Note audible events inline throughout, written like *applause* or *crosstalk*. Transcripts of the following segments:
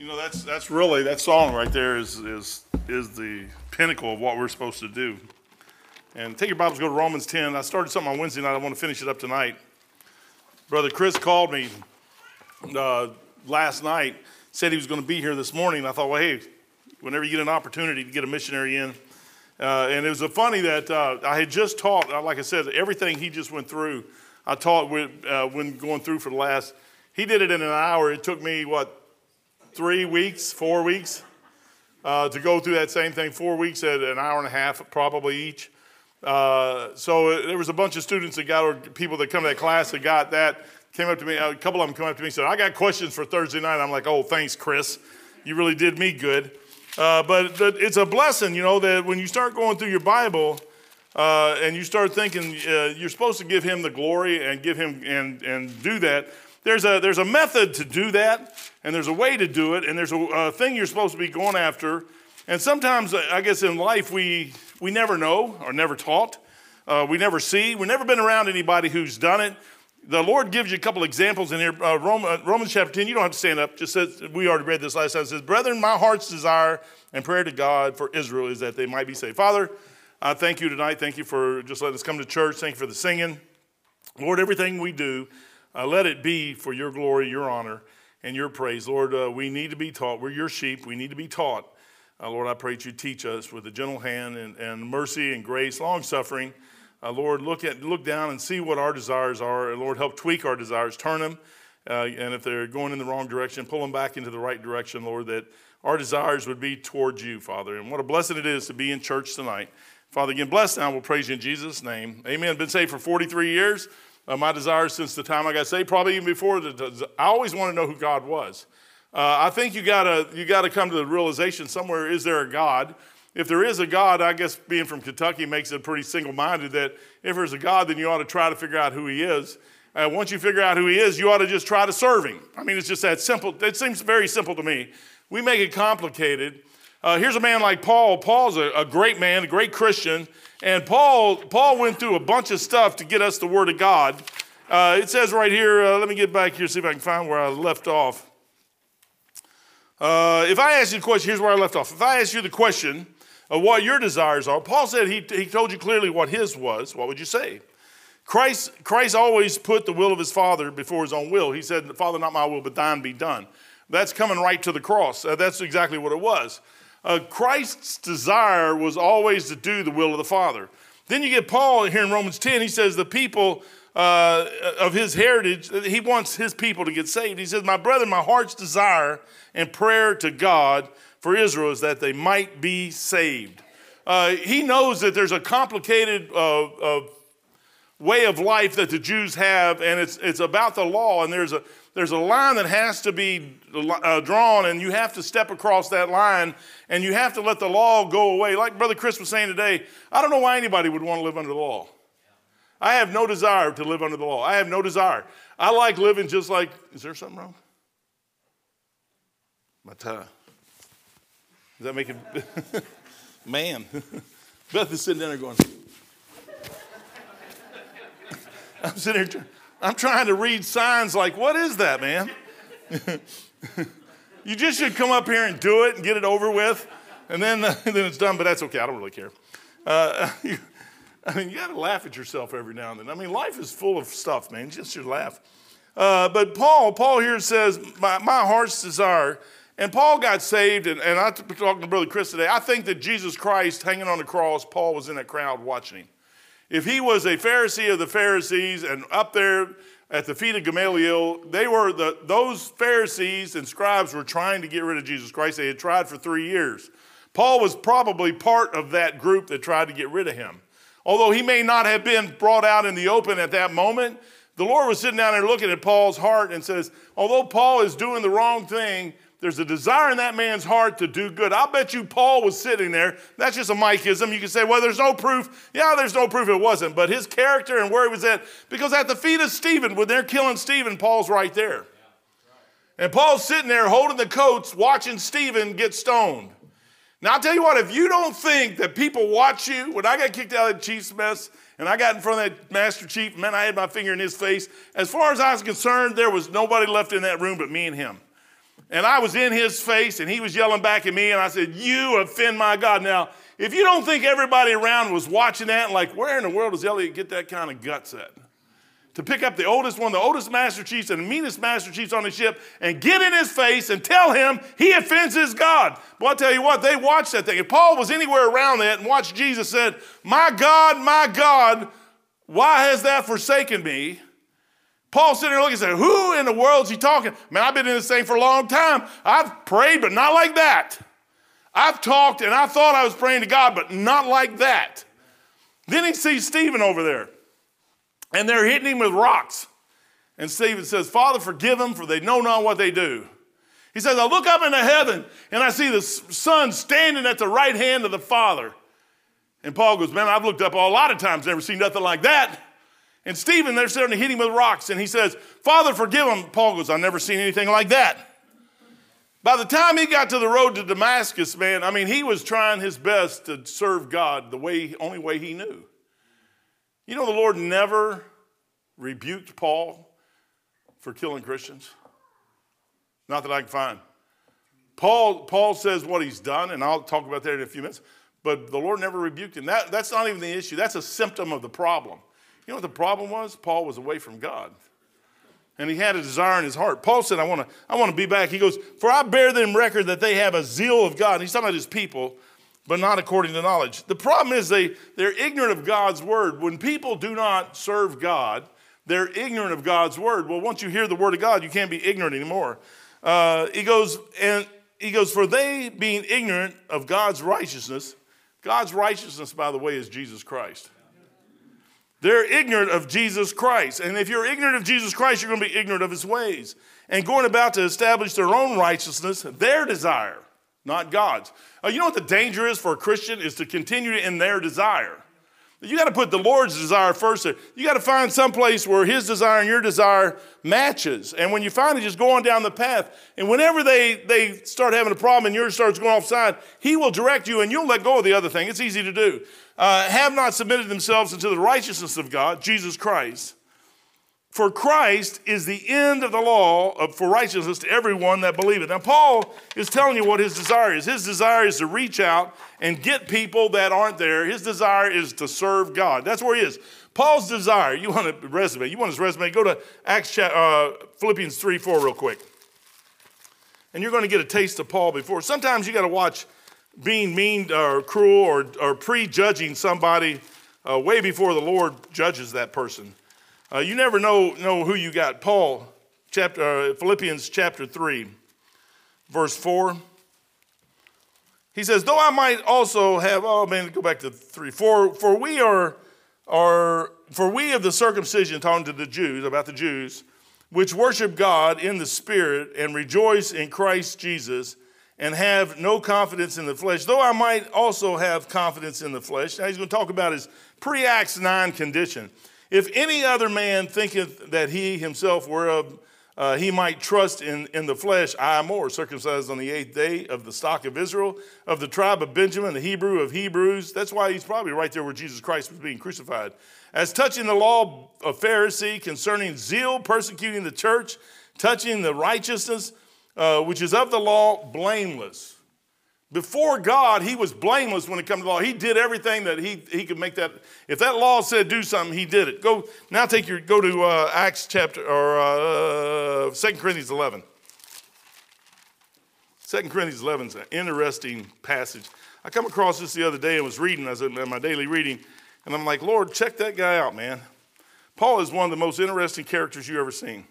You know, that's that's really that song right there is is is the pinnacle of what we're supposed to do. And take your Bibles, go to Romans 10. I started something on Wednesday night. I want to finish it up tonight. Brother Chris called me uh, last night, said he was going to be here this morning. I thought, well, hey, whenever you get an opportunity to get a missionary in, uh, and it was funny that uh, I had just taught, uh, like I said, everything he just went through. I taught with, uh, when going through for the last. He did it in an hour. It took me what three weeks, four weeks uh, to go through that same thing. Four weeks at an hour and a half, probably each. Uh, so there was a bunch of students that got, or people that come to that class that got that, came up to me. A couple of them came up to me and said, I got questions for Thursday night. I'm like, oh, thanks, Chris. You really did me good. Uh, but it's a blessing, you know, that when you start going through your Bible uh, and you start thinking uh, you're supposed to give him the glory and give him and, and do that, there's a, there's a method to do that, and there's a way to do it, and there's a, a thing you're supposed to be going after. And sometimes, I guess, in life, we, we never know or never taught. Uh, we never see. We've never been around anybody who's done it. The Lord gives you a couple examples in here. Uh, Romans, uh, Romans chapter 10, you don't have to stand up. Just says, we already read this last time. It says, Brethren, my heart's desire and prayer to God for Israel is that they might be saved. Father, I thank you tonight. Thank you for just letting us come to church. Thank you for the singing. Lord, everything we do, uh, let it be for your glory, your honor, and your praise. Lord, uh, we need to be taught. We're your sheep. We need to be taught. Uh, Lord, I pray that you teach us with a gentle hand and, and mercy and grace, long suffering. Uh, Lord, look at look down and see what our desires are. Lord, help tweak our desires, turn them, uh, and if they're going in the wrong direction, pull them back into the right direction, Lord. That our desires would be towards you, Father. And what a blessing it is to be in church tonight. Father, again, bless now. We'll praise you in Jesus' name. Amen. Been saved for 43 years. Uh, my desire since the time I got saved, probably even before, the, I always want to know who God was. Uh, I think you gotta you gotta come to the realization somewhere: is there a God? If there is a God, I guess being from Kentucky makes it pretty single-minded. That if there's a God, then you ought to try to figure out who He is. Uh, once you figure out who He is, you ought to just try to serve Him. I mean, it's just that simple. It seems very simple to me. We make it complicated. Uh, here's a man like Paul. Paul's a, a great man, a great Christian. And Paul, Paul went through a bunch of stuff to get us the Word of God. Uh, it says right here, uh, let me get back here, see if I can find where I left off. Uh, if I ask you the question, here's where I left off. If I ask you the question of what your desires are, Paul said he, he told you clearly what his was, what would you say? Christ, Christ always put the will of his Father before his own will. He said, Father, not my will, but thine be done. That's coming right to the cross. Uh, that's exactly what it was. Uh, Christ's desire was always to do the will of the Father. Then you get Paul here in Romans 10. He says, The people uh, of his heritage, he wants his people to get saved. He says, My brother, my heart's desire and prayer to God for Israel is that they might be saved. Uh, he knows that there's a complicated uh, way of life that the Jews have, and it's, it's about the law, and there's a there's a line that has to be uh, drawn, and you have to step across that line, and you have to let the law go away. Like Brother Chris was saying today, I don't know why anybody would want to live under the law. I have no desire to live under the law. I have no desire. I like living just like, is there something wrong? My tie. Does that make it? *laughs* Man. *laughs* Beth is sitting down there going, *laughs* I'm sitting here. I'm trying to read signs like, what is that, man? *laughs* you just should come up here and do it and get it over with, and then, uh, *laughs* then it's done, but that's okay. I don't really care. Uh, you, *laughs* I mean, you got to laugh at yourself every now and then. I mean, life is full of stuff, man. You just should laugh. Uh, but Paul, Paul here says, my, my heart's desire. And Paul got saved, and, and I talking to Brother Chris today. I think that Jesus Christ hanging on the cross, Paul was in that crowd watching him. If he was a Pharisee of the Pharisees and up there at the feet of Gamaliel, they were the, those Pharisees and scribes were trying to get rid of Jesus Christ. They had tried for three years. Paul was probably part of that group that tried to get rid of him. Although he may not have been brought out in the open at that moment, the Lord was sitting down there looking at Paul's heart and says, although Paul is doing the wrong thing, there's a desire in that man's heart to do good. I'll bet you Paul was sitting there. That's just a Mikeism. You can say, well, there's no proof. Yeah, there's no proof it wasn't. But his character and where he was at, because at the feet of Stephen, when they're killing Stephen, Paul's right there. And Paul's sitting there holding the coats, watching Stephen get stoned. Now, I'll tell you what, if you don't think that people watch you, when I got kicked out of the Chiefs mess and I got in front of that Master Chief, man, I had my finger in his face. As far as I was concerned, there was nobody left in that room but me and him. And I was in his face, and he was yelling back at me, and I said, You offend my God. Now, if you don't think everybody around was watching that, like, where in the world does Elliot get that kind of guts at? To pick up the oldest one, the oldest master chiefs and the meanest master chiefs on the ship and get in his face and tell him he offends his God. Well, I'll tell you what, they watched that thing. If Paul was anywhere around that and watched Jesus said, My God, my God, why has that forsaken me? Paul sitting there looking and said, Who in the world is he talking? Man, I've been in this thing for a long time. I've prayed, but not like that. I've talked and I thought I was praying to God, but not like that. Then he sees Stephen over there, and they're hitting him with rocks. And Stephen says, Father, forgive them, for they know not what they do. He says, I look up into heaven and I see the Son standing at the right hand of the Father. And Paul goes, Man, I've looked up a lot of times, never seen nothing like that. And Stephen, they're starting to hit him with rocks, and he says, Father, forgive him. Paul goes, I've never seen anything like that. By the time he got to the road to Damascus, man, I mean, he was trying his best to serve God the way, only way he knew. You know, the Lord never rebuked Paul for killing Christians. Not that I can find. Paul, Paul says what he's done, and I'll talk about that in a few minutes, but the Lord never rebuked him. That, that's not even the issue, that's a symptom of the problem. You know what the problem was? Paul was away from God and he had a desire in his heart. Paul said, I want to I want to be back. He goes, For I bear them record that they have a zeal of God. And he's talking about his people, but not according to knowledge. The problem is they, they're ignorant of God's word. When people do not serve God, they're ignorant of God's word. Well, once you hear the word of God, you can't be ignorant anymore. Uh, he goes, and he goes, For they being ignorant of God's righteousness, God's righteousness, by the way, is Jesus Christ. They're ignorant of Jesus Christ. And if you're ignorant of Jesus Christ, you're going to be ignorant of his ways and going about to establish their own righteousness, their desire, not God's. Uh, you know what the danger is for a Christian is to continue in their desire. You got to put the Lord's desire first. You got to find some place where His desire and your desire matches. And when you it, just go on down the path. And whenever they, they start having a problem and yours starts going offside, He will direct you and you'll let go of the other thing. It's easy to do. Uh, have not submitted themselves unto the righteousness of God, Jesus Christ. For Christ is the end of the law of, for righteousness to everyone that believeth. Now, Paul is telling you what his desire is. His desire is to reach out and get people that aren't there. His desire is to serve God. That's where he is. Paul's desire, you want a resume, you want his resume, go to Acts, uh, Philippians 3 4 real quick. And you're going to get a taste of Paul before. Sometimes you got to watch being mean or cruel or, or prejudging somebody uh, way before the Lord judges that person. Uh, you never know, know who you got. Paul, chapter, uh, Philippians chapter 3, verse 4. He says, Though I might also have, oh man, go back to 3. For, for we are, are, for we of the circumcision, talking to the Jews, about the Jews, which worship God in the Spirit and rejoice in Christ Jesus and have no confidence in the flesh, though I might also have confidence in the flesh. Now he's going to talk about his pre Acts 9 condition. If any other man thinketh that he himself whereof uh, he might trust in, in the flesh, I more, circumcised on the eighth day of the stock of Israel, of the tribe of Benjamin, the Hebrew of Hebrews. That's why he's probably right there where Jesus Christ was being crucified. As touching the law of Pharisee, concerning zeal, persecuting the church, touching the righteousness uh, which is of the law, blameless. Before God, he was blameless when it comes to law. He did everything that he, he could make that. If that law said do something, he did it. Go now. Take your go to uh, Acts chapter or uh, 2 Corinthians 11. 2 Corinthians 11 is an interesting passage. I come across this the other day and was reading as in my daily reading, and I'm like, Lord, check that guy out, man. Paul is one of the most interesting characters you ever seen.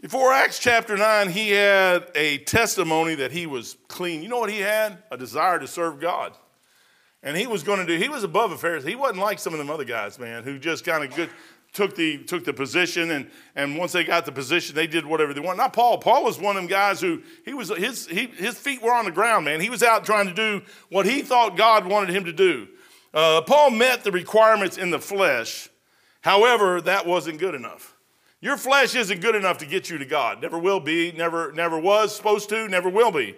Before Acts chapter 9, he had a testimony that he was clean. You know what he had? A desire to serve God. And he was going to do, he was above a Pharisee. He wasn't like some of them other guys, man, who just kind of good took the took the position and and once they got the position they did whatever they want not paul paul was one of them guys who he was his he, his feet were on the ground man he was out trying to do what he thought god wanted him to do uh, paul met the requirements in the flesh however that wasn't good enough your flesh isn't good enough to get you to God. Never will be, never, never was supposed to, never will be.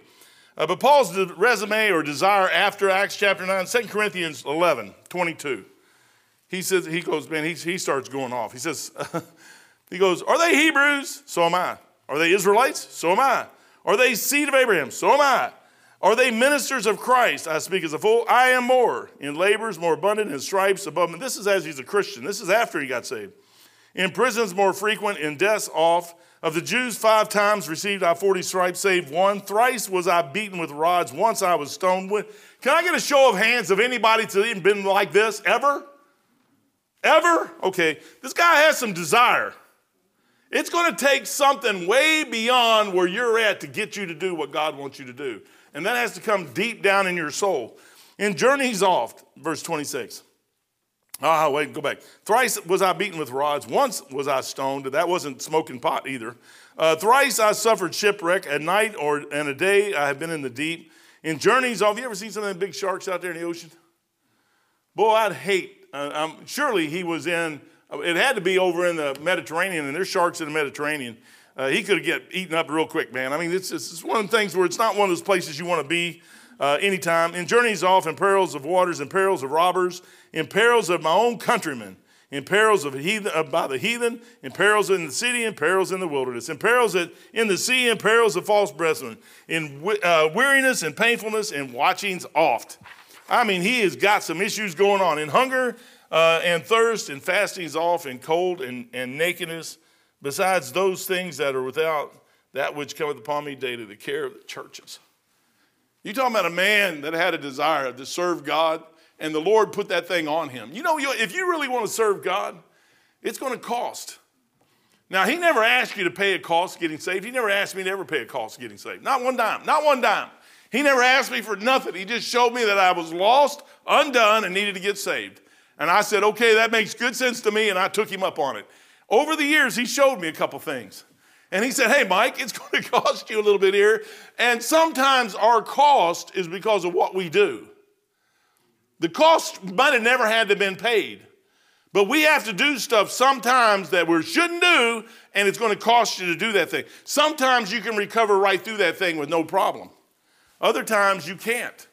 Uh, but Paul's resume or desire after Acts chapter 9, 2 Corinthians 11, 22. He says, he goes, man, he, he starts going off. He says, *laughs* he goes, Are they Hebrews? So am I. Are they Israelites? So am I. Are they seed of Abraham? So am I. Are they ministers of Christ? I speak as a fool. I am more. In labors more abundant, in stripes above me. This is as he's a Christian. This is after he got saved. In prisons more frequent, in deaths oft. Of the Jews, five times received I 40 stripes, save one. Thrice was I beaten with rods. Once I was stoned with. Can I get a show of hands of anybody that's even been like this ever? Ever? Okay. This guy has some desire. It's going to take something way beyond where you're at to get you to do what God wants you to do. And that has to come deep down in your soul. In journeys oft, verse 26. Ah, wait, go back. Thrice was I beaten with rods. Once was I stoned. That wasn't smoking pot either. Uh, thrice I suffered shipwreck. At night or and a day I have been in the deep. In journeys have you ever seen some of them big sharks out there in the ocean? Boy, I'd hate. Uh, um, surely he was in. It had to be over in the Mediterranean, and there's sharks in the Mediterranean. Uh, he could have get eaten up real quick, man. I mean, it's, it's one of the things where it's not one of those places you want to be uh, anytime. In journeys off, in perils of waters, in perils of robbers, in perils of my own countrymen, in perils of heathen, uh, by the heathen, in perils in the city, in perils in the wilderness, in perils in the sea, in perils of false brethren, in uh, weariness and painfulness, and watchings oft. I mean, he has got some issues going on in hunger uh, and thirst, and fastings off, and cold and, and nakedness, besides those things that are without that which cometh upon me daily, the care of the churches. You talking about a man that had a desire to serve God, and the Lord put that thing on him. You know, if you really want to serve God, it's going to cost. Now, he never asked you to pay a cost getting saved. He never asked me to ever pay a cost getting saved. Not one dime. Not one dime. He never asked me for nothing. He just showed me that I was lost, undone, and needed to get saved. And I said, okay, that makes good sense to me, and I took him up on it. Over the years, he showed me a couple things. And he said, Hey, Mike, it's *laughs* going to cost you a little bit here. And sometimes our cost is because of what we do. The cost might have never had to been paid. But we have to do stuff sometimes that we shouldn't do, and it's going to cost you to do that thing. Sometimes you can recover right through that thing with no problem. Other times you can't.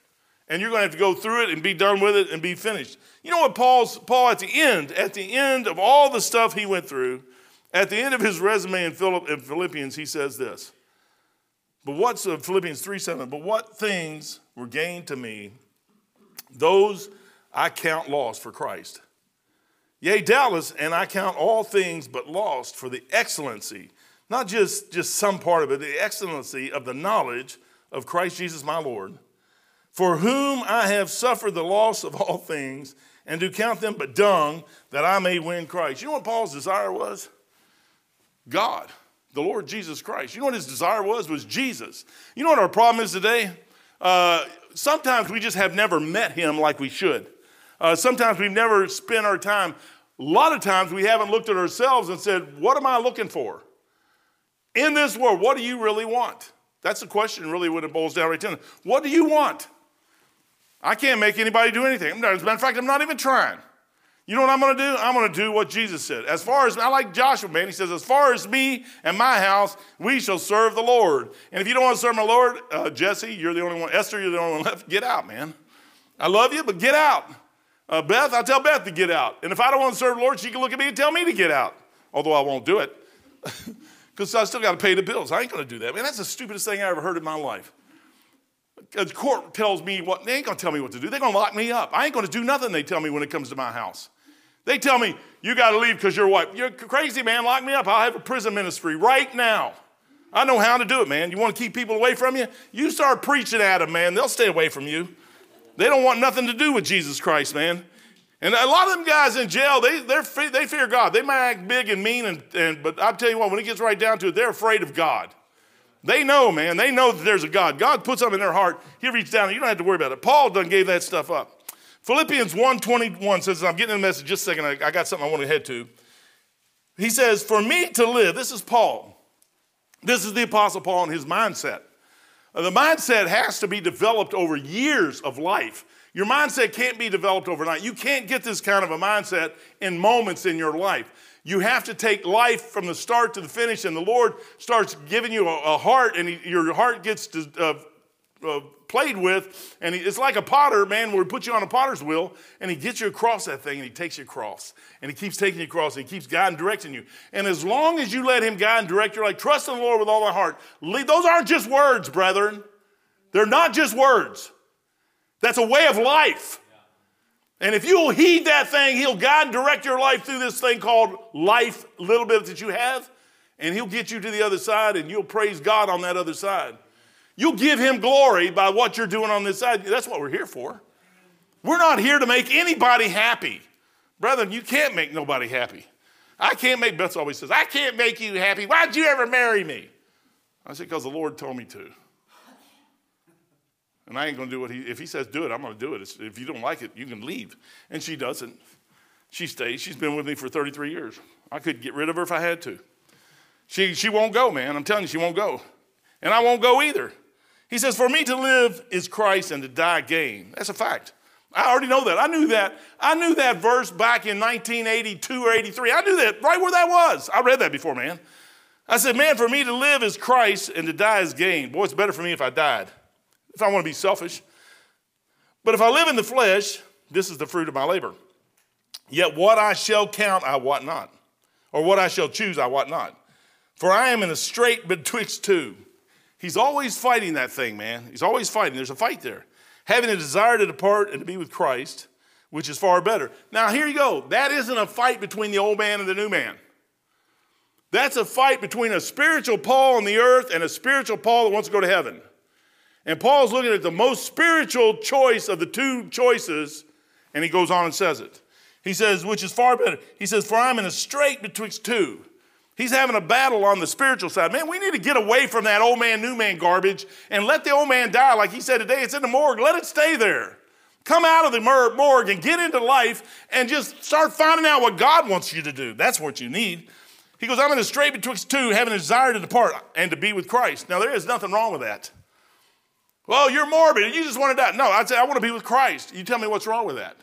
And you're going to have to go through it and be done with it and be finished. You know what Paul's Paul at the end, at the end of all the stuff he went through, at the end of his resume in Philippians, he says this. But what's uh, Philippians 3 7? But what things were gained to me, those I count lost for Christ. Yea, doubtless, and I count all things but lost for the excellency, not just, just some part of it, the excellency of the knowledge of Christ Jesus my Lord, for whom I have suffered the loss of all things, and do count them but dung, that I may win Christ. You know what Paul's desire was? God, the Lord Jesus Christ. You know what his desire was? Was Jesus. You know what our problem is today? Uh, sometimes we just have never met him like we should. Uh, sometimes we've never spent our time. A lot of times we haven't looked at ourselves and said, What am I looking for? In this world, what do you really want? That's the question, really, what it boils down right to. What do you want? I can't make anybody do anything. As a matter of fact, I'm not even trying. You know what I'm going to do? I'm going to do what Jesus said. As far as, I like Joshua, man. He says, as far as me and my house, we shall serve the Lord. And if you don't want to serve my Lord, uh, Jesse, you're the only one. Esther, you're the only one left. Get out, man. I love you, but get out. Uh, Beth, I tell Beth to get out. And if I don't want to serve the Lord, she can look at me and tell me to get out. Although I won't do it. *laughs* Because I still got to pay the bills. I ain't going to do that. Man, that's the stupidest thing I ever heard in my life. A court tells me what, they ain't going to tell me what to do. They're going to lock me up. I ain't going to do nothing they tell me when it comes to my house. They tell me, you got to leave because you're white. You're crazy, man. Lock me up. I'll have a prison ministry right now. I know how to do it, man. You want to keep people away from you? You start preaching at them, man. They'll stay away from you. They don't want nothing to do with Jesus Christ, man. And a lot of them guys in jail, they, they fear God. They might act big and mean, and, and, but I'll tell you what, when it gets right down to it, they're afraid of God. They know, man. They know that there's a God. God puts something in their heart. He reaches down. You don't have to worry about it. Paul done gave that stuff up. Philippians 1.21 says, I'm getting in the message just a second. I, I got something I want to head to. He says, For me to live, this is Paul. This is the Apostle Paul and his mindset. Uh, the mindset has to be developed over years of life. Your mindset can't be developed overnight. You can't get this kind of a mindset in moments in your life. You have to take life from the start to the finish, and the Lord starts giving you a, a heart, and he, your heart gets to, uh, uh, played with, and he, it's like a potter, man, where he puts you on a potter's wheel, and he gets you across that thing, and he takes you across, and he keeps taking you across, and he keeps guiding, directing you. And as long as you let him guide and direct, you're like, trust in the Lord with all my heart. Those aren't just words, brethren. They're not just words. That's a way of life. And if you'll heed that thing, he'll guide and direct your life through this thing called life, little bit that you have, and he'll get you to the other side, and you'll praise God on that other side. You'll give him glory by what you're doing on this side. That's what we're here for. We're not here to make anybody happy. Brethren, you can't make nobody happy. I can't make, Beth always says, I can't make you happy. Why'd you ever marry me? I said, because the Lord told me to. And I ain't going to do what he, if he says do it, I'm going to do it. If you don't like it, you can leave. And she doesn't. She stays. She's been with me for 33 years. I could get rid of her if I had to. She, she won't go, man. I'm telling you, she won't go. And I won't go either. He says, For me to live is Christ and to die gain. That's a fact. I already know that. I knew that. I knew that verse back in 1982 or 83. I knew that right where that was. I read that before, man. I said, Man, for me to live is Christ and to die is gain. Boy, it's better for me if I died, if I want to be selfish. But if I live in the flesh, this is the fruit of my labor. Yet what I shall count, I wot not. Or what I shall choose, I wot not. For I am in a strait betwixt two He's always fighting that thing, man. He's always fighting. There's a fight there. Having a desire to depart and to be with Christ, which is far better. Now, here you go. That isn't a fight between the old man and the new man. That's a fight between a spiritual Paul on the earth and a spiritual Paul that wants to go to heaven. And Paul's looking at the most spiritual choice of the two choices, and he goes on and says it. He says, which is far better. He says, For I'm in a strait betwixt two. He's having a battle on the spiritual side. Man, we need to get away from that old man, new man garbage and let the old man die. Like he said today, it's in the morgue. Let it stay there. Come out of the morgue and get into life and just start finding out what God wants you to do. That's what you need. He goes, I'm in a strait betwixt two, having a desire to depart and to be with Christ. Now, there is nothing wrong with that. Well, you're morbid. You just want to die. No, I'd say, I want to be with Christ. You tell me what's wrong with that.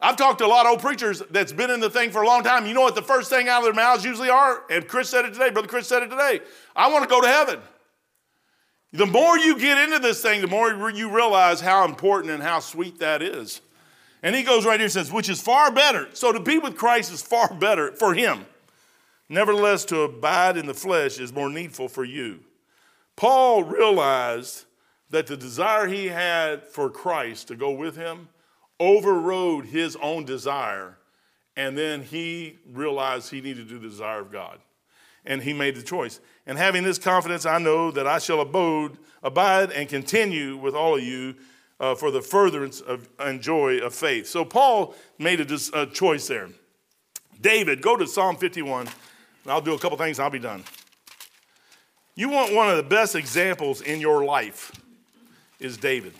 I've talked to a lot of old preachers that's been in the thing for a long time. You know what the first thing out of their mouths usually are? And Chris said it today, Brother Chris said it today. I want to go to heaven. The more you get into this thing, the more you realize how important and how sweet that is. And he goes right here and says, which is far better. So to be with Christ is far better for him. Nevertheless, to abide in the flesh is more needful for you. Paul realized that the desire he had for Christ to go with him overrode his own desire, and then he realized he needed to do the desire of God. And he made the choice. And having this confidence, I know that I shall abode, abide and continue with all of you uh, for the furtherance of and joy of faith. So Paul made a, a choice there. David, go to Psalm 51. I'll do a couple things, I'll be done. You want one of the best examples in your life is David.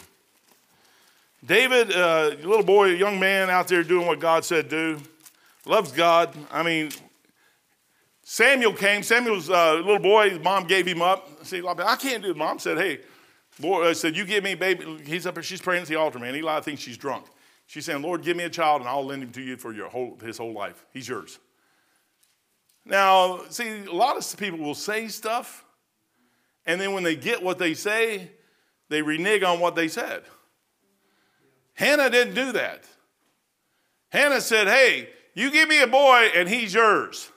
David, uh, little boy, a young man out there doing what God said do, loves God. I mean, Samuel came. Samuel's uh, little boy, his mom gave him up. See, I can't do it. Mom said, hey, boy, I uh, said, you give me baby. He's up there, she's praying at the altar, man. Eli thinks she's drunk. She's saying, Lord, give me a child and I'll lend him to you for your whole, his whole life. He's yours. Now, see, a lot of people will say stuff, and then when they get what they say, they renege on what they said. Hannah didn't do that. Hannah said, Hey, you give me a boy and he's yours.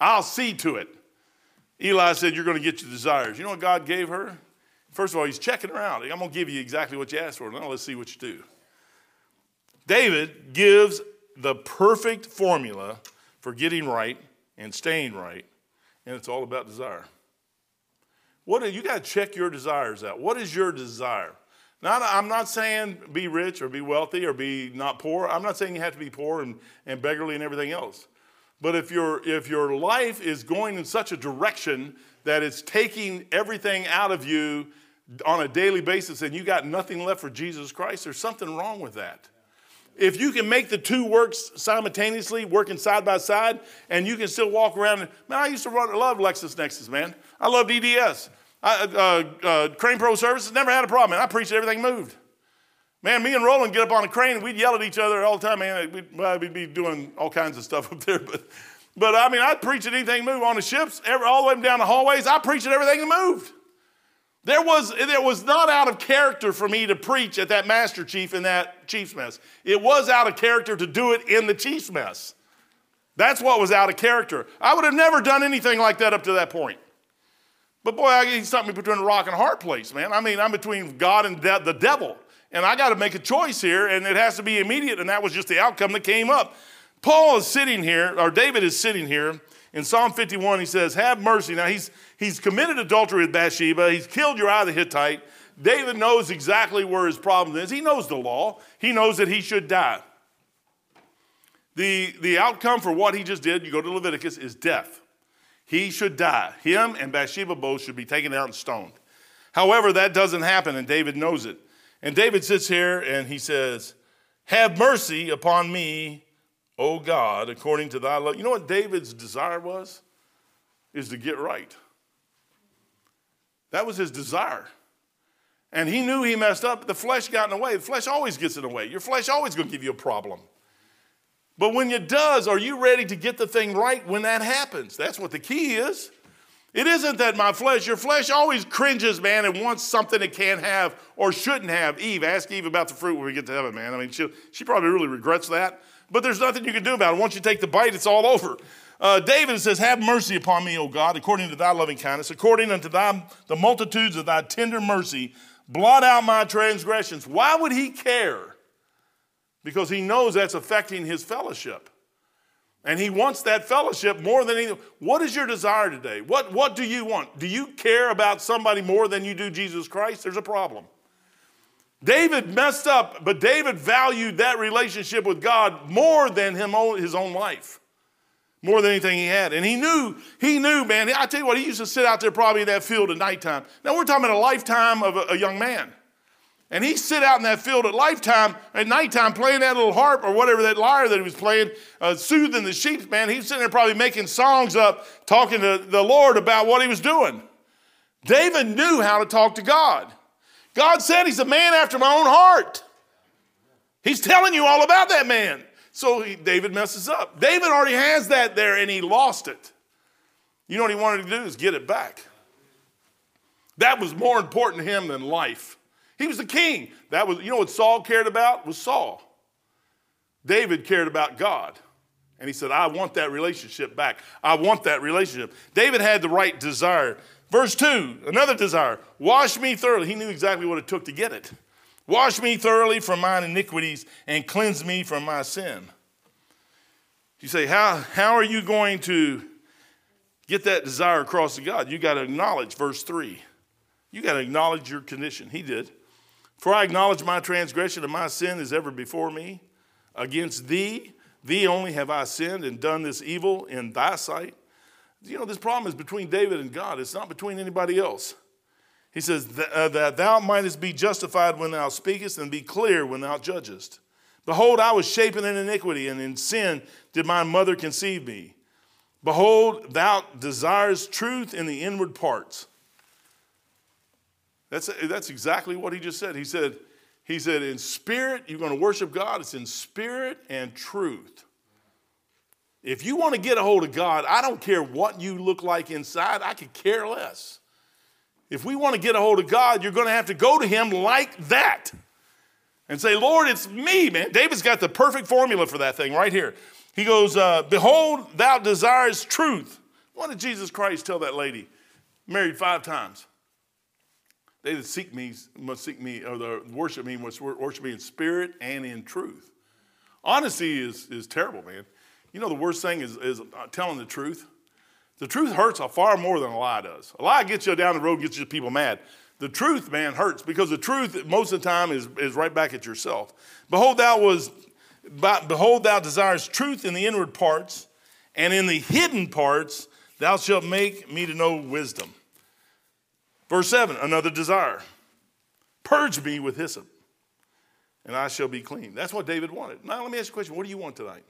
I'll see to it. Eli said, You're going to get your desires. You know what God gave her? First of all, he's checking her out. I'm going to give you exactly what you asked for. Now let's see what you do. David gives the perfect formula for getting right and staying right, and it's all about desire. What you got to check your desires out. What is your desire? Not, I'm not saying be rich or be wealthy or be not poor. I'm not saying you have to be poor and, and beggarly and everything else. But if, your if your life is going in such a direction that it's taking everything out of you on a daily basis and you got nothing left for Jesus Christ, there's something wrong with that. If you can make the two works simultaneously, working side by side, and you can still walk around, man, I used to run, love LexisNexis, man. I love EDS. I, uh, uh, crane Pro Services never had a problem. Man, I preached everything moved. Man, me and Roland get up on a crane and we'd yell at each other all the time. Man, we'd, well, we'd be doing all kinds of stuff *laughs* up there. But, but I mean, I'd preach at anything move on the ships, every, all the way down the hallways. I preached at everything that moved. There was, it was not out of character for me to preach at that master chief in that chief's mess. It was out of character to do it in the chief's mess. That's what was out of character. I would have never done anything like that up to that point. But boy, I, he's something between a rock and a hard place, man. I mean, I'm between God and de- the devil. And I got to make a choice here, and it has to be immediate, and that was just the outcome that came up. Paul is sitting here, or David is sitting here, in Psalm 51, he says, Have mercy. Now, he's, he's committed adultery with Bathsheba. He's killed Uriah the Hittite. David knows exactly where his problem is. He knows the law, he knows that he should die. The, the outcome for what he just did, you go to Leviticus, is death. He should die. Him and Bathsheba both should be taken out and stoned. However, that doesn't happen, and David knows it. And David sits here and he says, Have mercy upon me, O God, according to thy love. You know what David's desire was? Is to get right. That was his desire. And he knew he messed up. The flesh got in the way. The flesh always gets in the way. Your flesh always going to give you a problem. But when it does, are you ready to get the thing right when that happens? That's what the key is. It isn't that my flesh, your flesh always cringes, man, and wants something it can't have or shouldn't have. Eve, ask Eve about the fruit when we get to heaven, man. I mean, she, she probably really regrets that but there's nothing you can do about it. Once you take the bite, it's all over. Uh, David says, Have mercy upon me, O God, according to thy loving kindness, according unto thy, the multitudes of thy tender mercy, blot out my transgressions. Why would he care? Because he knows that's affecting his fellowship. And he wants that fellowship more than anything. What is your desire today? What, what do you want? Do you care about somebody more than you do Jesus Christ? There's a problem. David messed up, but David valued that relationship with God more than him his own life, more than anything he had. And he knew, he knew, man. I tell you what, he used to sit out there probably in that field at nighttime. Now we're talking about a lifetime of a, a young man. And he sit out in that field at lifetime, at nighttime, playing that little harp or whatever that lyre that he was playing, uh, soothing the sheep, man. He's sitting there probably making songs up, talking to the Lord about what he was doing. David knew how to talk to God. God said he's a man after my own heart. He's telling you all about that man. So he, David messes up. David already has that there and he lost it. You know what he wanted to do is get it back. That was more important to him than life. He was the king. That was, you know what Saul cared about? Was Saul. David cared about God. And he said, I want that relationship back. I want that relationship. David had the right desire. Verse 2, another desire wash me thoroughly. He knew exactly what it took to get it. Wash me thoroughly from mine iniquities and cleanse me from my sin. You say, How, how are you going to get that desire across to God? You got to acknowledge, verse 3. You got to acknowledge your condition. He did. For I acknowledge my transgression and my sin is ever before me. Against thee, thee only have I sinned and done this evil in thy sight you know, this problem is between David and God, it's not between anybody else. He says, uh, That thou mightest be justified when thou speakest, and be clear when thou judgest. Behold, I was shapen in iniquity, and in sin did my mother conceive me. Behold, thou desires truth in the inward parts. That's, that's exactly what he just said. He said, he said, in spirit, you're going to worship God. It's in spirit and truth. If you want to get a hold of God, I don't care what you look like inside, I could care less. If we want to get a hold of God, you're going to have to go to Him like that and say, Lord, it's me, man. David's got the perfect formula for that thing right here. He goes, uh, Behold, thou desires truth. What did Jesus Christ tell that lady? Married five times. They that seek me must seek me, or the worship me must worship me in spirit and in truth. Honesty is, is terrible, man. You know, the worst thing is, is telling the truth. The truth hurts far more than a lie does. A lie gets you down the road, gets you people mad. The truth, man, hurts because the truth most of the time is, is right back at yourself. Behold, thou was behold, thou desires truth in the inward parts, and in the hidden parts thou shalt make me to know wisdom. Verse 7, another desire. Purge me with hyssop, and I shall be clean. That's what David wanted. Now let me ask you a question. What do you want tonight?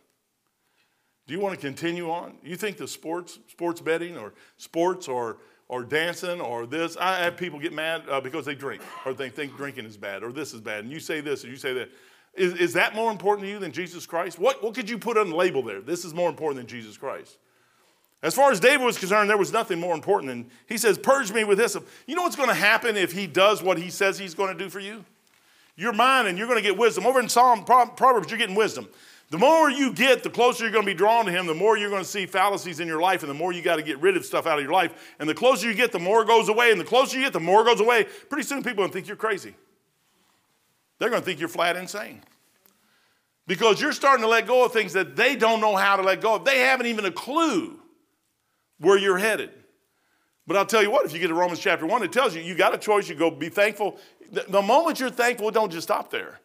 Do you want to continue on? You think the sports, sports betting or sports or, or dancing or this, I have people get mad uh, because they drink or they think drinking is bad or this is bad. And you say this or you say that. Is, is that more important to you than Jesus Christ? What, what could you put on the label there? This is more important than Jesus Christ. As far as David was concerned, there was nothing more important than he says, Purge me with this. You know what's going to happen if he does what he says he's going to do for you? You're mine and you're going to get wisdom. Over in Psalm, Proverbs, you're getting wisdom. The more you get, the closer you're going to be drawn to him, the more you're going to see fallacies in your life, and the more you got to get rid of stuff out of your life. And the closer you get, the more goes away. And the closer you get, the more goes away. Pretty soon people are going to think you're crazy. They're going to think you're flat insane. Because you're starting to let go of things that they don't know how to let go of. They haven't even a clue where you're headed. But I'll tell you what, if you get to Romans chapter 1, it tells you you got a choice. You go be thankful. The, moment you're thankful, don't just stop there.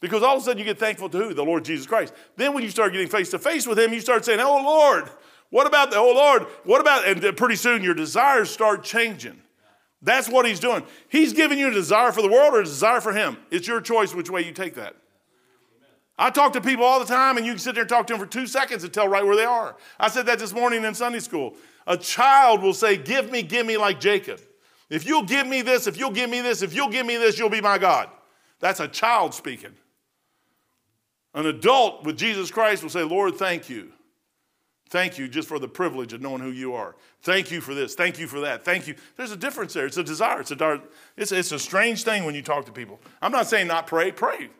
Because all of a sudden you get thankful to who? The Lord Jesus Christ. Then when you start getting face to face with Him, you start saying, Oh Lord, what about the, oh Lord, what about, and pretty soon your desires start changing. That's what He's doing. He's giving you a desire for the world or a desire for Him. It's your choice which way you take that. I talk to people all the time, and you can sit there and talk to them for two seconds and tell right where they are. I said that this morning in Sunday school. A child will say, Give me, give me, like Jacob. If you'll give me this, if you'll give me this, if you'll give me this, you'll be my God. That's a child speaking. An adult with Jesus Christ will say, Lord, thank you. Thank you just for the privilege of knowing who you are. Thank you for this. Thank you for that. Thank you. There's a difference there. It's a desire. It's a, it's, it's a strange thing when you talk to people. I'm not saying not pray, pray.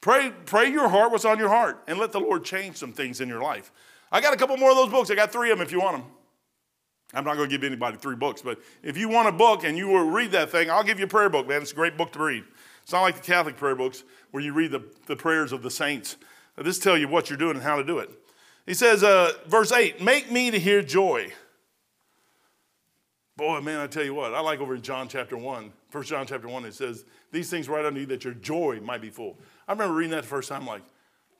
Pray, pray your heart, what's on your heart, and let the Lord change some things in your life. I got a couple more of those books. I got three of them if you want them. I'm not going to give anybody three books, but if you want a book and you will read that thing, I'll give you a prayer book, man. It's a great book to read. It's not like the Catholic prayer books where you read the, the prayers of the saints. This tell you what you're doing and how to do it. He says, uh, verse 8, make me to hear joy. Boy, man, I tell you what, I like over in John chapter 1, 1 John chapter 1, it says, These things write unto you that your joy might be full. I remember reading that the first time, like,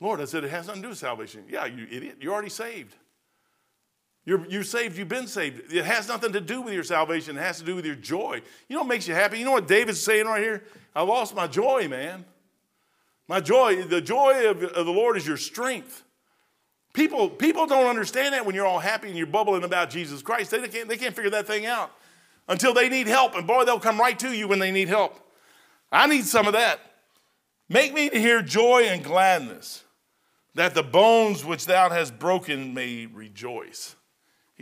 Lord, I said, it has nothing to do with salvation. Yeah, you idiot. You're already saved. You're, you're saved, you've been saved. It has nothing to do with your salvation, it has to do with your joy. You know what makes you happy? You know what David's saying right here? I lost my joy, man. My joy, the joy of, of the Lord is your strength. People, people don't understand that when you're all happy and you're bubbling about Jesus Christ. They can't, they can't figure that thing out until they need help. And boy, they'll come right to you when they need help. I need some of that. Make me to hear joy and gladness, that the bones which thou hast broken may rejoice.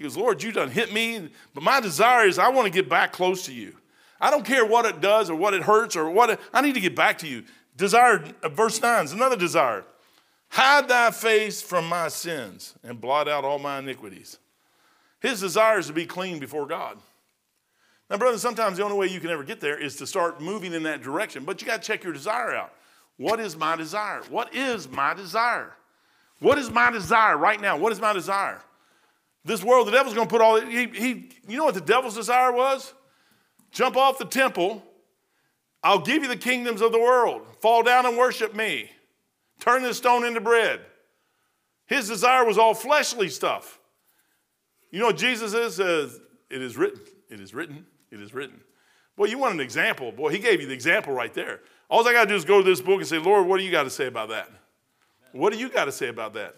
He goes, Lord, you done hit me, but my desire is I want to get back close to you. I don't care what it does or what it hurts or what it, I need to get back to you. Desire, uh, verse 9 is another desire. Hide thy face from my sins and blot out all my iniquities. His desire is to be clean before God. Now, brother, sometimes the only way you can ever get there is to start moving in that direction, but you got to check your desire out. What is my desire? What is my desire? What is my desire right now? What is my desire? This world, the devil's going to put all, he, he, you know what the devil's desire was? Jump off the temple. I'll give you the kingdoms of the world. Fall down and worship me. Turn this stone into bread. His desire was all fleshly stuff. You know what Jesus is? Says, it is written. It is written. It is written. Boy, you want an example. Boy, he gave you the example right there. All I got to do is go to this book and say, Lord, what do you got to say about that? What do you got to say about that?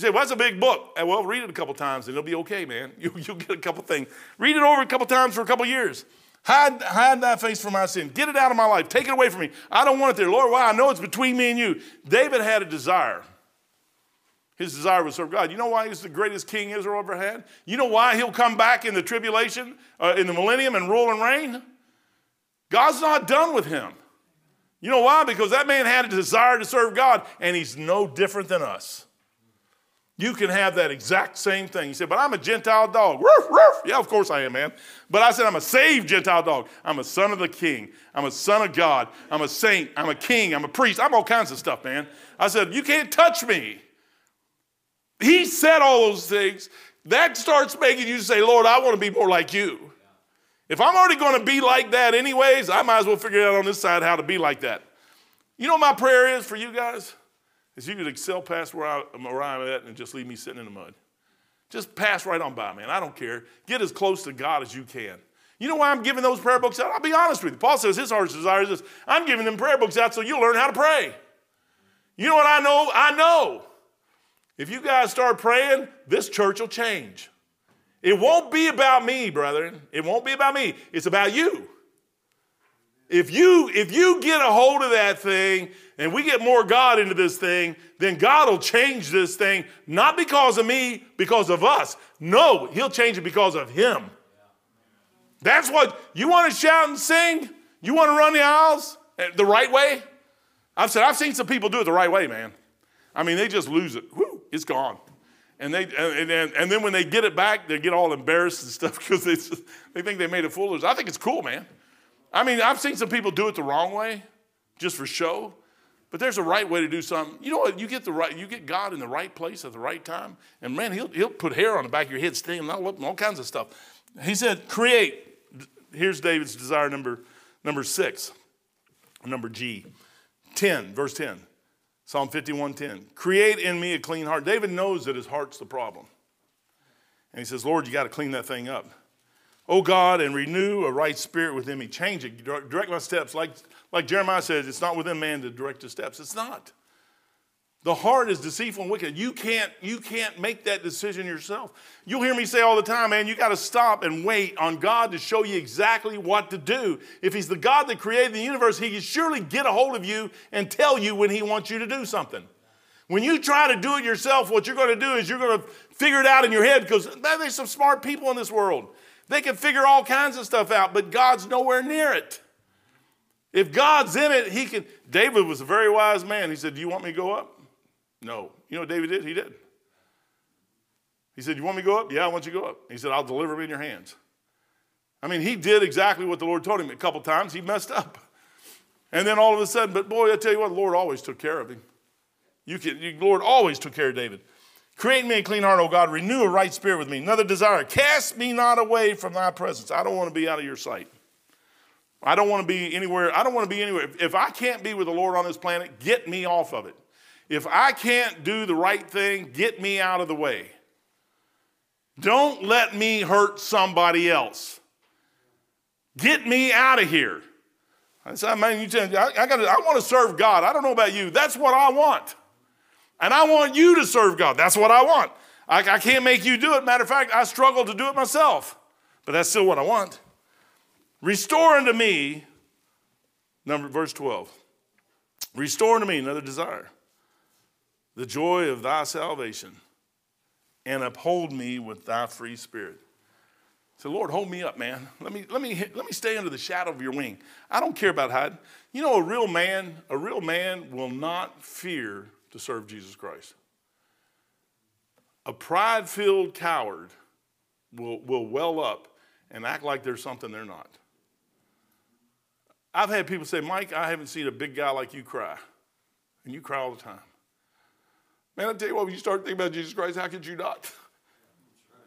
You say, well, that's a big book. Well, read it a couple times and it'll be okay, man. *laughs* You, will get a couple things. Read it over a couple times for a couple years. Hide, hide that face from my sin. Get it out of my life. Take it away from me. I don't want it there. Lord, why? I know it's between me and you. David had a desire. His desire was to serve God. You know why he's the greatest king Israel ever had? You know why he'll come back in the tribulation, uh, in the millennium, and rule and reign? God's not done with him. You know why? Because that man had a desire to serve God, and he's no different than us. You can have that exact same thing. You say, but I'm a Gentile dog. Roof, roof. Yeah, of course I am, man. But I said, I'm a saved Gentile dog. I'm a son of the king. I'm a son of God. I'm a saint. I'm a king. I'm a priest. I'm all kinds of stuff, man. I said, you can't touch me. He said all those things. That starts making you say, Lord, I want to be more like you. If I'm already going to be like that anyways, I might as well figure out on this side how to be like that. You know what my prayer is for you guys? Is you could excel past where, I, where I'm at and just leave me sitting in the mud. Just pass right on by, man. I don't care. Get as close to God as you can. You know why I'm giving those prayer books out? I'll be honest with you. Paul says his heart's desire is this. I'm giving them prayer books out so you'll learn how to pray. You know what I know? I know. If you guys start praying, this church will change. It won't be about me, brethren. It won't be about me. It's about you. If you if you get a hold of that thing and we get more God into this thing, then God will change this thing not because of me, because of us. No, he'll change it because of him. That's what you want to shout and sing? You want to run the aisles eh, the right way? I've said I've seen some people do it the right way, man. I mean, they just lose it. Whoo, it's gone. And, they, and, and, and then when they get it back, they get all embarrassed and stuff *laughs* because they, they think they made a fool of us. I think it's cool, man. I mean, I've seen some people do it the wrong way, just for show. But there's a right way to do something. You know what? You get the right, you get God in the right place at the right time, and man, he'll, he'll put hair on the back of your head, sting, all, all kinds of stuff. He said, create. Here's David's desire number, number six, number G. 10, verse 10. Psalm 51:10. Create in me a clean heart. David knows that his heart's the problem. And he says, Lord, you got to clean that thing up. Oh God, and renew a right spirit within me. Change it. Direct my steps. Like, like Jeremiah says, it's not within man to direct his steps. It's not. The heart is deceitful and wicked. You can't, you can't make that decision yourself. You'll hear me say all the time, man, you got to stop and wait on God to show you exactly what to do. If He's the God that created the universe, He can surely get a hold of you and tell you when He wants you to do something. When you try to do it yourself, what you're going to do is you're going to figure it out in your head because there's some smart people in this world. They can figure all kinds of stuff out, but God's nowhere near it. If God's in it, He can. David was a very wise man. He said, Do you want me to go up? No. You know what David did? He did. He said, You want me to go up? Yeah, I want you to go up. He said, I'll deliver him in your hands. I mean, he did exactly what the Lord told him. A couple times he messed up. And then all of a sudden, but boy, I tell you what, the Lord always took care of him. You can, you, Lord always took care of David. Create me a clean heart, O God. Renew a right spirit with me. Another desire. Cast me not away from thy presence. I don't want to be out of your sight. I don't want to be anywhere. I don't want to be anywhere. If I can't be with the Lord on this planet, get me off of it. If I can't do the right thing, get me out of the way. Don't let me hurt somebody else. Get me out of here. I said, man, you tell, I, I, gotta, I want to serve God. I don't know about you. That's what I want. And I want you to serve God. That's what I want. I, I can't make you do it. Matter of fact, I struggle to do it myself. But that's still what I want. Restore unto me, number verse 12. Restore unto me another desire the joy of thy salvation and uphold me with thy free spirit. So, Lord, hold me up, man. Let me, let, me, let me stay under the shadow of your wing. I don't care about hiding. You know, a real man, a real man will not fear to serve Jesus Christ. A pride filled coward will, will well up and act like there's something they're not. I've had people say, Mike, I haven't seen a big guy like you cry. And you cry all the time. Man, I tell you what, when you start thinking about Jesus Christ, how could you not?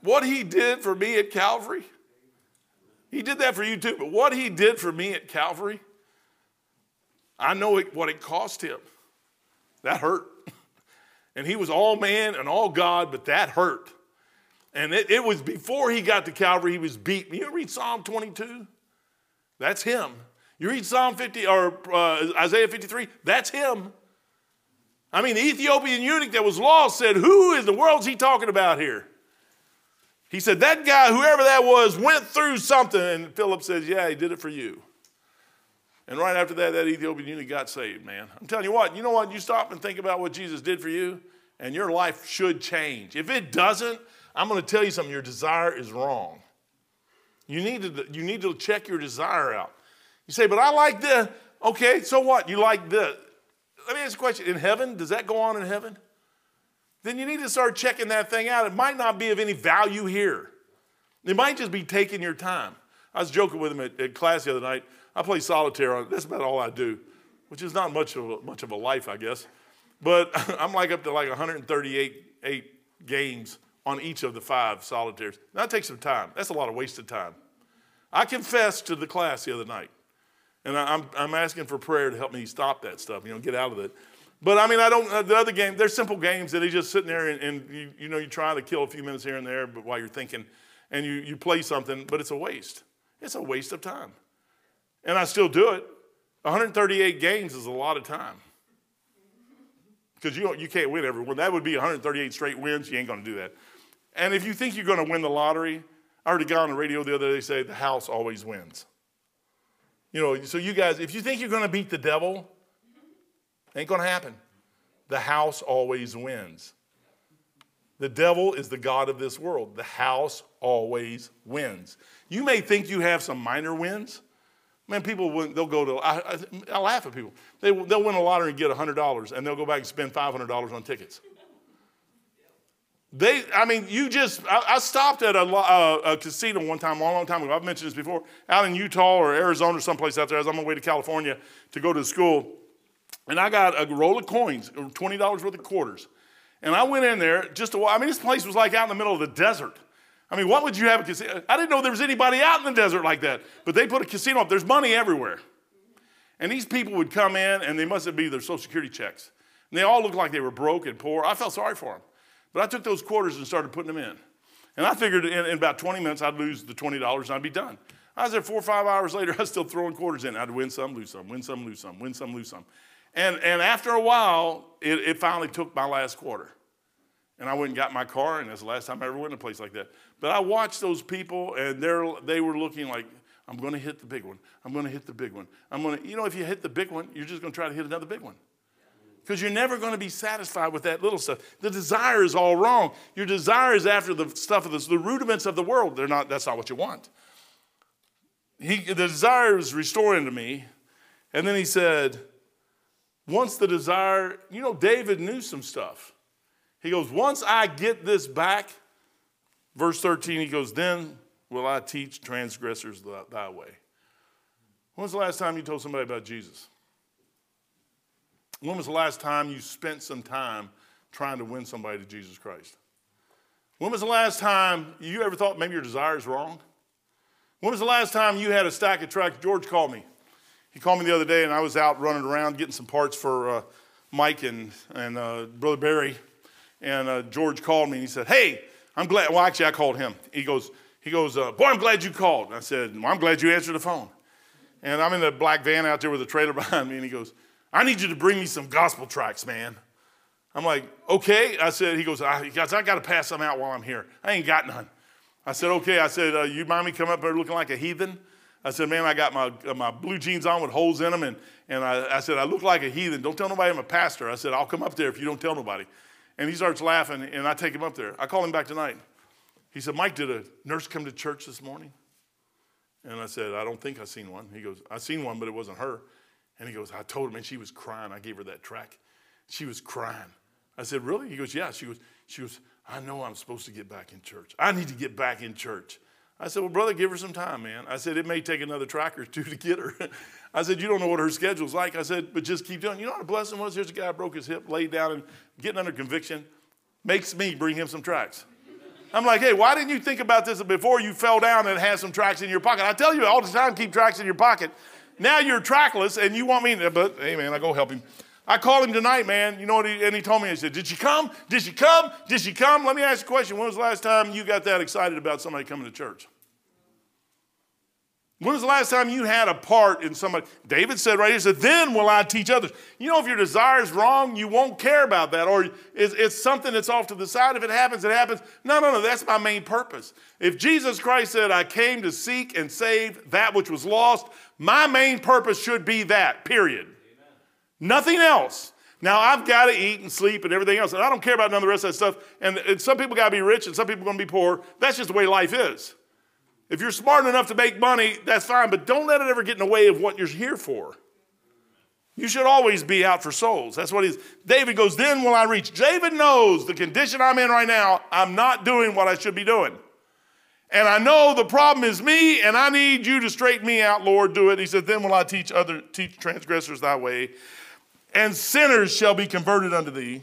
What he did for me at Calvary, he did that for you too, but what he did for me at Calvary, I know it, what it cost him. That hurt. And he was all man and all God, but that hurt. And it, it was before he got to Calvary, he was beaten. You read Psalm 22? That's him. You read Psalm 50 or uh, Isaiah 53? That's him. I mean, the Ethiopian eunuch that was lost said, Who in the world's he talking about here? He said, That guy, whoever that was, went through something. And Philip says, Yeah, he did it for you. And right after that, that Ethiopian eunuch got saved, man. I'm telling you what, you know what? You stop and think about what Jesus did for you, and your life should change. If it doesn't, I'm going to tell you something your desire is wrong. You need to, you need to check your desire out. You say, But I like this. Okay, so what? You like this let me ask you a question. In heaven, does that go on in heaven? Then you need to start checking that thing out. It might not be of any value here. It might just be taking your time. I was joking with him at, at class the other night. I play solitaire. That's about all I do, which is not much of a, much of a life, I guess. But *laughs* I'm like up to like 138 eight games on each of the five solitaires. That takes some time. That's a lot of wasted time. I confessed to the class the other night. And I'm, I'm asking for prayer to help me stop that stuff, you know, get out of it. But I mean, I don't, uh, the other game, they're simple games that he's just sitting there and, and you, you know, you try to kill a few minutes here and there but while you're thinking and you, you play something, but it's a waste. It's a waste of time. And I still do it. 138 games is a lot of time. Because you, you can't win every one. That would be 138 straight wins. You ain't going to do that. And if you think you're going to win the lottery, I heard a guy on the radio the other day say the house always wins. You know, so you guys, if you think you're going to beat the devil, ain't going to happen. The house always wins. The devil is the God of this world. The house always wins. You may think you have some minor wins. Man, people, won't they'll go to, I, I, I laugh at people. They, they'll win a lottery and get $100 and they'll go back and spend $500 on tickets. They, I mean, you just, I, I stopped at a, a, uh, a, casino one time, a long, time ago. I've mentioned this before, out in Utah or Arizona or someplace out there as I'm on my way to California to go to school. And I got a roll of coins, $20 worth of quarters. And I went in there just to, I mean, this place was like out in the middle of the desert. I mean, what would you have a casino? I didn't know there was anybody out in the desert like that. But they put a casino up. There's money everywhere. And these people would come in and they must have been their social security checks. And they all looked like they were broke and poor. I felt sorry for them. But I took those quarters and started putting them in. And I figured in, in about 20 minutes I'd lose the $20 and I'd be done. I was there four or five hours later, *laughs* I was still throwing quarters in. I'd win some, lose some, win some, lose some, win some, lose some. And, and after a while, it, it finally took my last quarter. And I went and got my car, and that's the last time I ever went to a place like that. But I watched those people, and they're, they were looking like, I'm going to hit the big one. I'm going to hit the big one. I'm going to, you know, if you hit the big one, you're just going to try to hit another big one because you're never going to be satisfied with that little stuff. The desire is all wrong. Your desire is after the stuff of this, the rudiments of the world. They're not, that's not what you want. He, the desire is restoring to me. And then he said, once the desire, you know, David knew some stuff. He goes, once I get this back, verse 13, he goes, then will I teach transgressors thy way. When's the last time you told somebody about Jesus? When was the last time you spent some time trying to win somebody to Jesus Christ? When was the last time you ever thought maybe your desire is wrong? When was the last time you had a stack of tracts? George called me. He called me the other day, and I was out running around getting some parts for uh, Mike and, and uh, Brother Barry. And uh, George called me, and he said, Hey, I'm glad. Well, actually, I called him. He goes, he goes, uh, Boy, I'm glad you called. I said, well, I'm glad you answered the phone. And I'm in the black van out there with a trailer *laughs* behind me, and he goes, I need you to bring me some gospel tracts, man. I'm like, okay. I said, he goes, I, I got to pass some out while I'm here. I ain't got none. I said, okay. I said, uh, you mind me coming up there looking like a heathen? I said, man, I got my, uh, my blue jeans on with holes in them. And, and I, I said, I look like a heathen. Don't tell nobody I'm a pastor. I said, I'll come up there if you don't tell nobody. And he starts laughing, and I take him up there. I call him back tonight. He said, Mike, did a nurse come to church this morning? And I said, I don't think I seen one. He goes, I seen one, but it wasn't her. And he goes, I told him, and she was crying. I gave her that tract. She was crying. I said, Really? He goes, Yeah. She goes, she goes, I know I'm supposed to get back in church. I need to get back in church. I said, Well, brother, give her some time, man. I said, It may take another tract or two to get her. *laughs* I said, You don't know what her schedule's like. I said, But just keep doing. You know what a blessing was? Here's a guy broke his hip, laid down, and getting under conviction makes me bring him some tracts. I'm like, hey, why didn't you think about this before you fell down and had some tracts in your pocket? I tell you all the time, keep tracts in your pocket. Now you're trackless and you want me to, but hey, man, I go help him. I called him tonight, man. You know what? He, and he told me, he said, Did she come? Did she come? Did she come? Let me ask you a question. When was the last time you got that excited about somebody coming to church? When was the last time you had a part in somebody? David said right here, said, Then will I teach others. You know, if your desire is wrong, you won't care about that. Or it's, it's something that's off to the side. If it happens, it happens. No, no, no, that's my main purpose. If Jesus Christ said, I came to seek and save that which was lost, my main purpose should be that, period. Nothing else. Now, I've got to eat and sleep and everything else, and I don't care about none of the rest of that stuff. And, and some people got to be rich and some people going to be poor. That's just the way life is. If you're smart enough to make money, that's fine, but don't let it ever get in the way of what you're here for. You should always be out for souls. That's what he's. David goes, Then will I reach. David knows the condition I'm in right now, I'm not doing what I should be doing. And I know the problem is me, and I need you to straighten me out, Lord. Do it. He said, Then will I teach other teach transgressors thy way, and sinners shall be converted unto thee.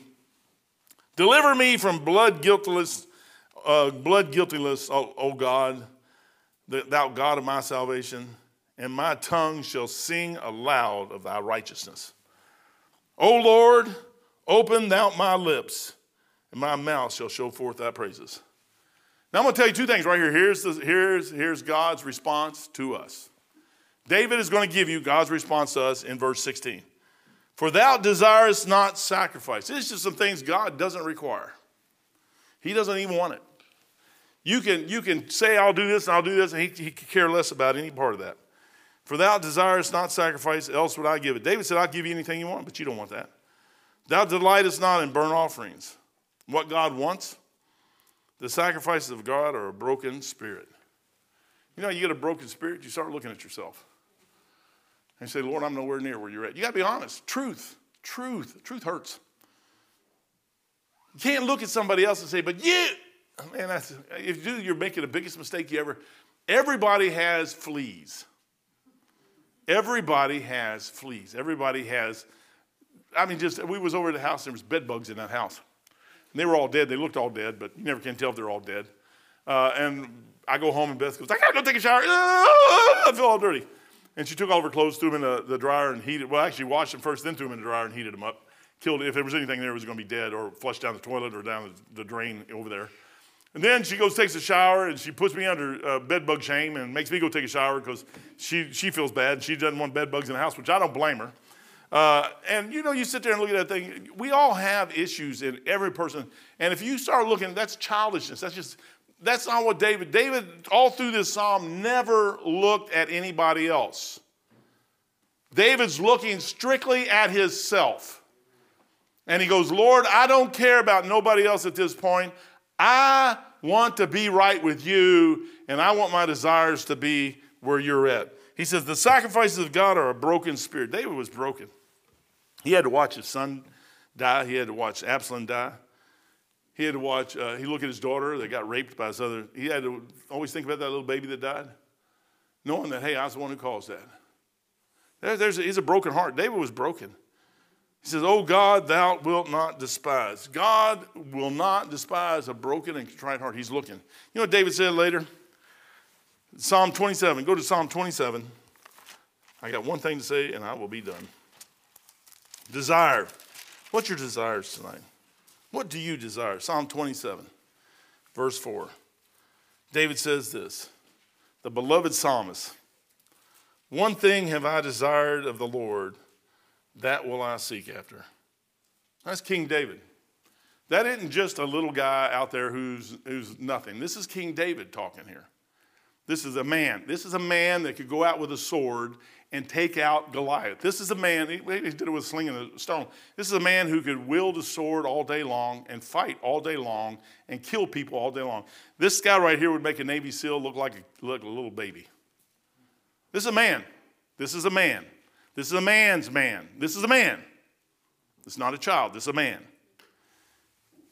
Deliver me from blood guiltless, uh, blood guiltless, O, o God, thou God of my salvation, and my tongue shall sing aloud of thy righteousness. O Lord, open thou my lips, and my mouth shall show forth thy praises. Now I'm going to tell you two things right here. Here's, the, here's, here's God's response to us. David is going to give you God's response to us in verse 16. For thou desirest not sacrifice. This is just some things God doesn't require. He doesn't even want it. You can, you can say, I'll do this and I'll do this, and he, he could care less about any part of that. For thou desirest not sacrifice, else would I give it. David said, I'll give you anything you want, but you don't want that. Thou delightest not in burnt offerings. What God wants, the sacrifices of God are a broken spirit. You know, you get a broken spirit, you start looking at yourself. And you say, Lord, I'm nowhere near where you're at. You got to be honest. Truth, truth, truth hurts. You can't look at somebody else and say, but you, man, that's, if you do, you're making the biggest mistake you ever. Everybody has fleas. Everybody has fleas. Everybody has, I mean, just, we was over at the house, there was bed bugs in that house. And they were all dead. They looked all dead, but you never can tell if they're all dead. Uh, and I go home and Beth goes, I gotta go take a shower. *laughs* I feel all dirty. And she took all of her clothes, threw them in the, the dryer and heated, well, actually washed them first, then threw them in the dryer and heated them up. Killed, if there was anything there, it was gonna be dead or flushed down the toilet or down the, the drain over there. And then she goes, takes a shower, and she puts me under uh, bed bug shame and makes me go take a shower because she, she feels bad. She doesn't want bed bugs in the house, which I don't blame her. Uh, and you know, you sit there and look at that thing. We all have issues in every person. And if you start looking, that's childishness. That's just, that's not what David, David, all through this psalm, never looked at anybody else. David's looking strictly at himself. And he goes, Lord, I don't care about nobody else at this point. I want to be right with you, and I want my desires to be where you're at. He says, The sacrifices of God are a broken spirit. David was broken. He had to watch his son die, he had to watch Absalom die. He had to watch, uh, he looked at his daughter that got raped by his other. He had to always think about that little baby that died, knowing that, hey, I was the one who caused that. There, there's a, he's a broken heart. David was broken. He says, Oh God, thou wilt not despise. God will not despise a broken and contrite heart. He's looking. You know what David said later? Psalm 27. Go to Psalm 27. I got one thing to say and I will be done. Desire. What's your desires tonight? What do you desire? Psalm 27, verse 4. David says this The beloved psalmist, one thing have I desired of the Lord that will I seek after. That's King David. That isn't just a little guy out there who's, who's nothing. This is King David talking here. This is a man. This is a man that could go out with a sword and take out Goliath. This is a man, he, he did it with a sling and a stone. This is a man who could wield a sword all day long and fight all day long and kill people all day long. This guy right here would make a Navy SEAL look like a, look a little baby. This is a man. This is a man. This is a man's man. This is a man. It's not a child. This is a man.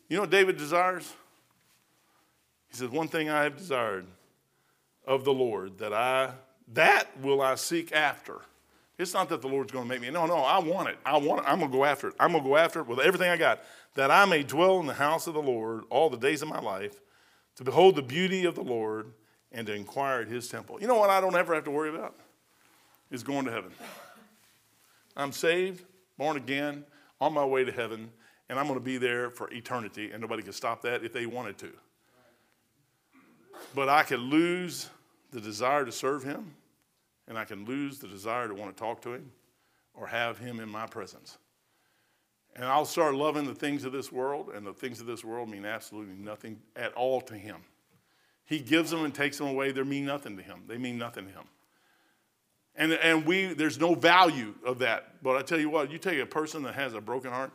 You know what David desires? He says, One thing I have desired of the Lord that I that will I seek after. It's not that the Lord's going to make me. No, no, I want it. I want it. I'm going to go after it. I'm going to go after it with everything I got, that I may dwell in the house of the Lord all the days of my life, to behold the beauty of the Lord and to inquire at his temple. You know what I don't ever have to worry about? Is going to heaven. I'm saved, born again, on my way to heaven, and I'm going to be there for eternity, and nobody can stop that if they wanted to. But I could lose the desire to serve him, and I can lose the desire to want to talk to him or have him in my presence. And I'll start loving the things of this world, and the things of this world mean absolutely nothing at all to him. He gives them and takes them away. They mean nothing to him. They mean nothing to him. And, and we, there's no value of that. But I tell you what, you take a person that has a broken heart,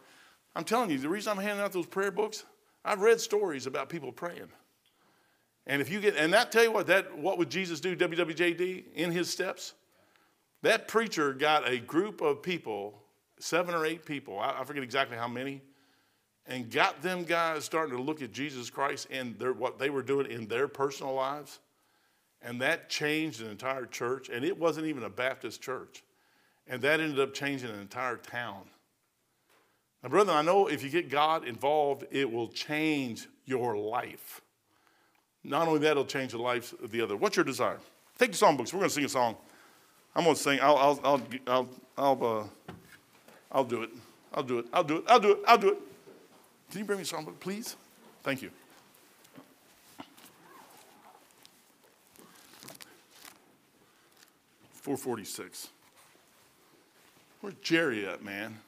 I'm telling you, the reason I'm handing out those prayer books, I've read stories about people praying. And if you get, and that tell you what, that what would Jesus do, WWJD, in his steps? That preacher got a group of people, seven or eight people, I, I forget exactly how many, and got them guys starting to look at Jesus Christ and their, what they were doing in their personal lives. And that changed an entire church, and it wasn't even a Baptist church. And that ended up changing an entire town. Now, brother, I know if you get God involved, it will change your life. Not only that, it'll change the lives of the other. What's your desire? Take the songbooks. We're going to sing a song. I'm going to sing. I'll, I'll, I'll, I'll, I'll, uh, I'll do it. I'll do it. I'll do it. I'll do it. I'll do it. Can you bring me a songbook, please? Thank you. 446. Where's Jerry at, man?